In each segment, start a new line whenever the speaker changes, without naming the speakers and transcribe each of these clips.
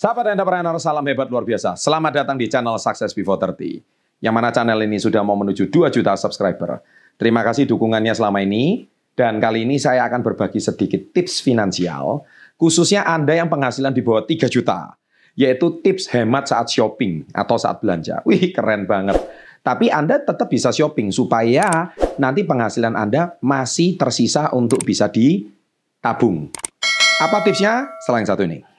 Sahabat entrepreneur, salam hebat luar biasa. Selamat datang di channel Success Before 30. Yang mana channel ini sudah mau menuju 2 juta subscriber. Terima kasih dukungannya selama ini. Dan kali ini saya akan berbagi sedikit tips finansial, khususnya Anda yang penghasilan di bawah 3 juta. Yaitu tips hemat saat shopping atau saat belanja. Wih, keren banget. Tapi Anda tetap bisa shopping supaya nanti penghasilan Anda masih tersisa untuk bisa ditabung. Apa tipsnya? Selain satu ini.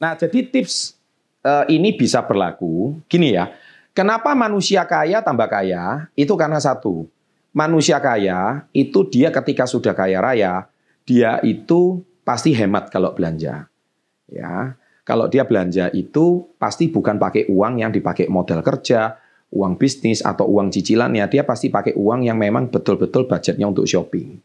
Nah, jadi tips uh, ini bisa berlaku gini ya. Kenapa manusia kaya tambah kaya? Itu karena satu. Manusia kaya itu dia ketika sudah kaya raya, dia itu pasti hemat kalau belanja. Ya. Kalau dia belanja itu pasti bukan pakai uang yang dipakai modal kerja, uang bisnis atau uang cicilannya, dia pasti pakai uang yang memang betul-betul budgetnya untuk shopping.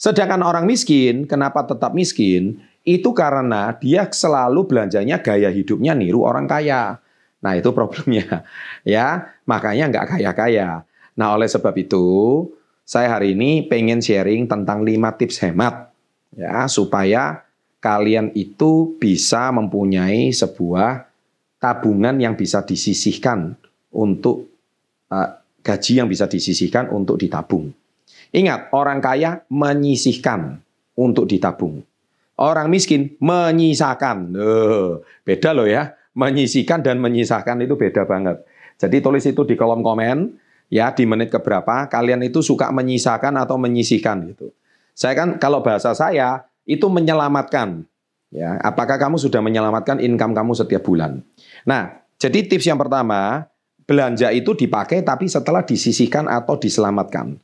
Sedangkan orang miskin, kenapa tetap miskin? Itu karena dia selalu belanjanya gaya hidupnya niru orang kaya. Nah itu problemnya. ya Makanya nggak kaya-kaya. Nah oleh sebab itu, saya hari ini pengen sharing tentang 5 tips hemat. ya Supaya kalian itu bisa mempunyai sebuah tabungan yang bisa disisihkan untuk uh, gaji yang bisa disisihkan untuk ditabung. Ingat, orang kaya menyisihkan untuk ditabung. Orang miskin menyisakan. Beda loh ya. Menyisihkan dan menyisakan itu beda banget. Jadi tulis itu di kolom komen ya di menit keberapa kalian itu suka menyisakan atau menyisihkan gitu. Saya kan kalau bahasa saya itu menyelamatkan. Ya, apakah kamu sudah menyelamatkan income kamu setiap bulan? Nah, jadi tips yang pertama, belanja itu dipakai tapi setelah disisihkan atau diselamatkan.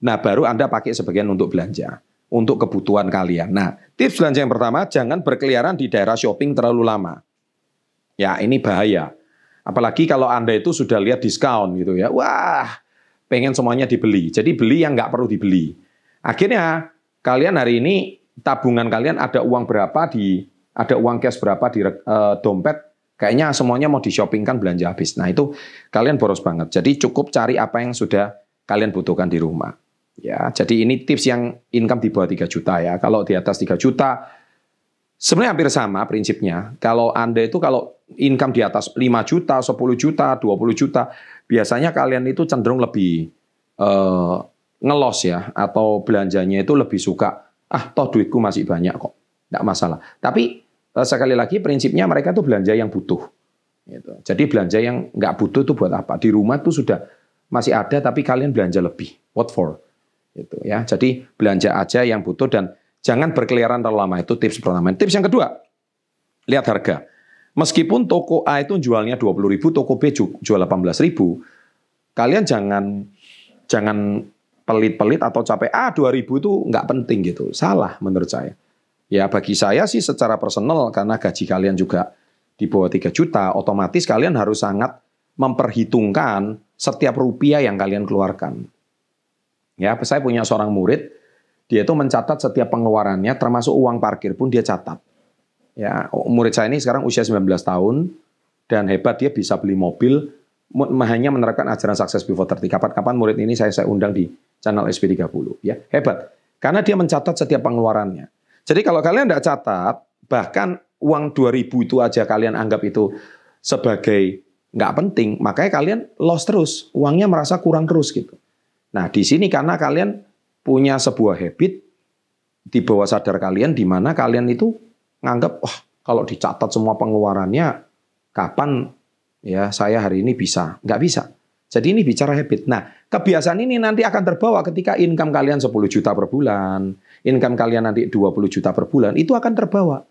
Nah, baru Anda pakai sebagian untuk belanja, untuk kebutuhan kalian. Nah, tips belanja yang pertama, jangan berkeliaran di daerah shopping terlalu lama. Ya, ini bahaya. Apalagi kalau Anda itu sudah lihat diskon gitu ya. Wah, pengen semuanya dibeli. Jadi beli yang nggak perlu dibeli. Akhirnya kalian hari ini tabungan kalian ada uang berapa di ada uang cash berapa di uh, dompet kayaknya semuanya mau di shoppingkan belanja habis. Nah, itu kalian boros banget. Jadi cukup cari apa yang sudah kalian butuhkan di rumah. Ya, jadi ini tips yang income di bawah 3 juta ya. Kalau di atas 3 juta sebenarnya hampir sama prinsipnya. Kalau Anda itu kalau income di atas 5 juta, 10 juta, 20 juta, biasanya kalian itu cenderung lebih uh, ngelos ya atau belanjanya itu lebih suka ah toh duitku masih banyak kok. Tidak masalah. Tapi uh, sekali lagi prinsipnya mereka tuh belanja yang butuh. Gitu. Jadi belanja yang nggak butuh itu buat apa? Di rumah tuh sudah masih ada tapi kalian belanja lebih. What for? Itu ya. Jadi belanja aja yang butuh dan jangan berkeliaran terlalu lama. Itu tips pertama. Tips yang kedua, lihat harga. Meskipun toko A itu jualnya 20 ribu, toko B jual 18 ribu, kalian jangan jangan pelit-pelit atau capek, ah 2 ribu itu nggak penting gitu. Salah menurut saya. Ya bagi saya sih secara personal, karena gaji kalian juga di bawah 3 juta, otomatis kalian harus sangat memperhitungkan setiap rupiah yang kalian keluarkan. Ya, saya punya seorang murid, dia itu mencatat setiap pengeluarannya, termasuk uang parkir pun dia catat. Ya, murid saya ini sekarang usia 19 tahun dan hebat dia bisa beli mobil hanya menerapkan ajaran sukses before 30. Kapan-kapan murid ini saya saya undang di channel SP30 ya. Hebat. Karena dia mencatat setiap pengeluarannya. Jadi kalau kalian tidak catat, bahkan uang 2000 itu aja kalian anggap itu sebagai nggak penting, makanya kalian loss terus, uangnya merasa kurang terus gitu. Nah, di sini karena kalian punya sebuah habit di bawah sadar kalian di mana kalian itu nganggap wah oh, kalau dicatat semua pengeluarannya kapan ya saya hari ini bisa? Nggak bisa. Jadi ini bicara habit. Nah kebiasaan ini nanti akan terbawa ketika income kalian 10 juta per bulan income kalian nanti 20 juta per bulan itu akan terbawa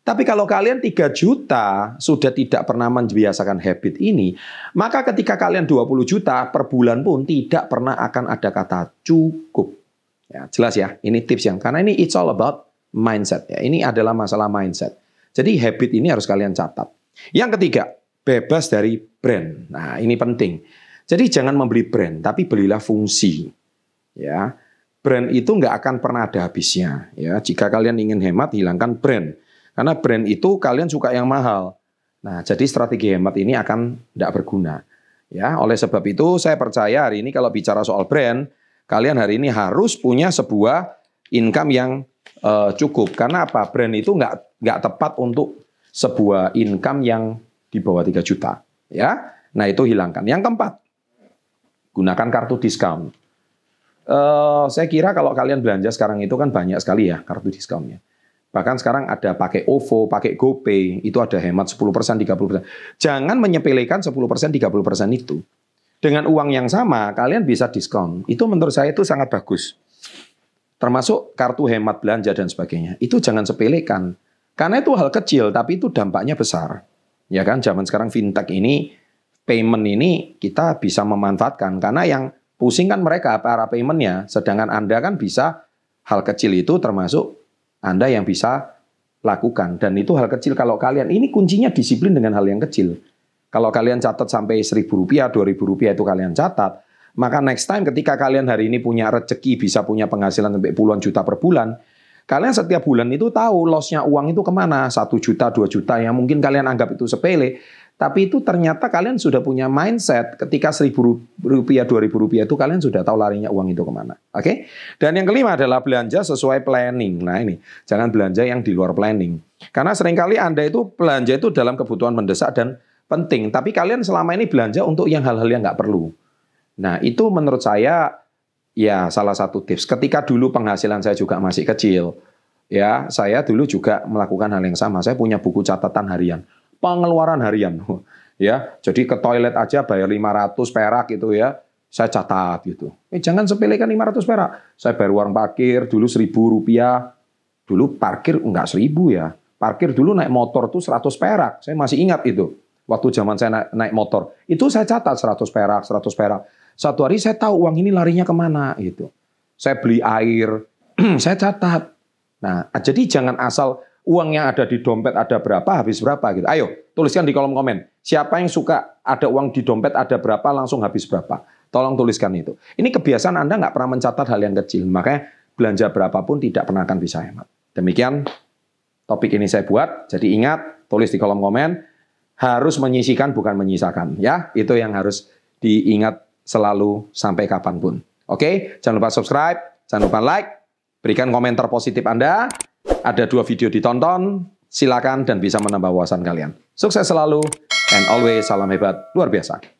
tapi kalau kalian 3 juta sudah tidak pernah membiasakan habit ini, maka ketika kalian 20 juta per bulan pun tidak pernah akan ada kata cukup. Ya, jelas ya, ini tips yang karena ini it's all about mindset ya. Ini adalah masalah mindset. Jadi habit ini harus kalian catat. Yang ketiga, bebas dari brand. Nah, ini penting. Jadi jangan membeli brand, tapi belilah fungsi. Ya. Brand itu nggak akan pernah ada habisnya. Ya, jika kalian ingin hemat, hilangkan brand. Karena brand itu kalian suka yang mahal. Nah, jadi strategi hemat ini akan tidak berguna. Ya, oleh sebab itu saya percaya hari ini kalau bicara soal brand, kalian hari ini harus punya sebuah income yang uh, cukup. Karena apa? Brand itu nggak nggak tepat untuk sebuah income yang di bawah 3 juta. Ya, nah itu hilangkan. Yang keempat, gunakan kartu diskon. Uh, saya kira kalau kalian belanja sekarang itu kan banyak sekali ya kartu diskonnya. Bahkan sekarang ada pakai OVO, pakai GoPay, itu ada hemat 10%, 30%. Jangan menyepelekan 10%, 30% itu. Dengan uang yang sama, kalian bisa diskon. Itu menurut saya itu sangat bagus. Termasuk kartu hemat belanja dan sebagainya. Itu jangan sepelekan. Karena itu hal kecil, tapi itu dampaknya besar. Ya kan, zaman sekarang fintech ini, payment ini kita bisa memanfaatkan. Karena yang pusing kan mereka, para paymentnya. Sedangkan Anda kan bisa hal kecil itu termasuk anda yang bisa lakukan. Dan itu hal kecil kalau kalian, ini kuncinya disiplin dengan hal yang kecil. Kalau kalian catat sampai seribu rupiah, dua ribu rupiah itu kalian catat, maka next time ketika kalian hari ini punya rezeki, bisa punya penghasilan sampai puluhan juta per bulan, kalian setiap bulan itu tahu lossnya uang itu ke mana, satu juta, dua juta, yang mungkin kalian anggap itu sepele, tapi itu ternyata kalian sudah punya mindset ketika seribu rupiah, dua ribu rupiah itu kalian sudah tahu larinya uang itu ke mana. Oke? Okay? Dan yang kelima adalah belanja sesuai planning. Nah ini, jangan belanja yang di luar planning. Karena sering kali Anda itu belanja itu dalam kebutuhan mendesak dan penting. Tapi kalian selama ini belanja untuk yang hal-hal yang nggak perlu. Nah itu menurut saya ya salah satu tips. Ketika dulu penghasilan saya juga masih kecil, ya saya dulu juga melakukan hal yang sama. Saya punya buku catatan harian pengeluaran harian. Ya, jadi ke toilet aja bayar 500 perak gitu ya. Saya catat gitu. Eh jangan sepelekan 500 perak. Saya bayar uang parkir dulu 1000 rupiah. Dulu parkir enggak 1000 ya. Parkir dulu naik motor tuh 100 perak. Saya masih ingat itu. Waktu zaman saya naik, naik motor. Itu saya catat 100 perak, 100 perak. Satu hari saya tahu uang ini larinya ke mana gitu. Saya beli air, saya catat. Nah, jadi jangan asal uang yang ada di dompet ada berapa, habis berapa gitu. Ayo, tuliskan di kolom komen. Siapa yang suka ada uang di dompet ada berapa, langsung habis berapa. Tolong tuliskan itu. Ini kebiasaan Anda nggak pernah mencatat hal yang kecil. Makanya belanja berapapun tidak pernah akan bisa hemat. Demikian topik ini saya buat. Jadi ingat, tulis di kolom komen. Harus menyisikan bukan menyisakan. Ya, itu yang harus diingat selalu sampai kapan pun. Oke, jangan lupa subscribe, jangan lupa like, berikan komentar positif Anda. Ada dua video ditonton, silakan dan bisa menambah wawasan kalian. Sukses selalu, and always salam hebat luar biasa.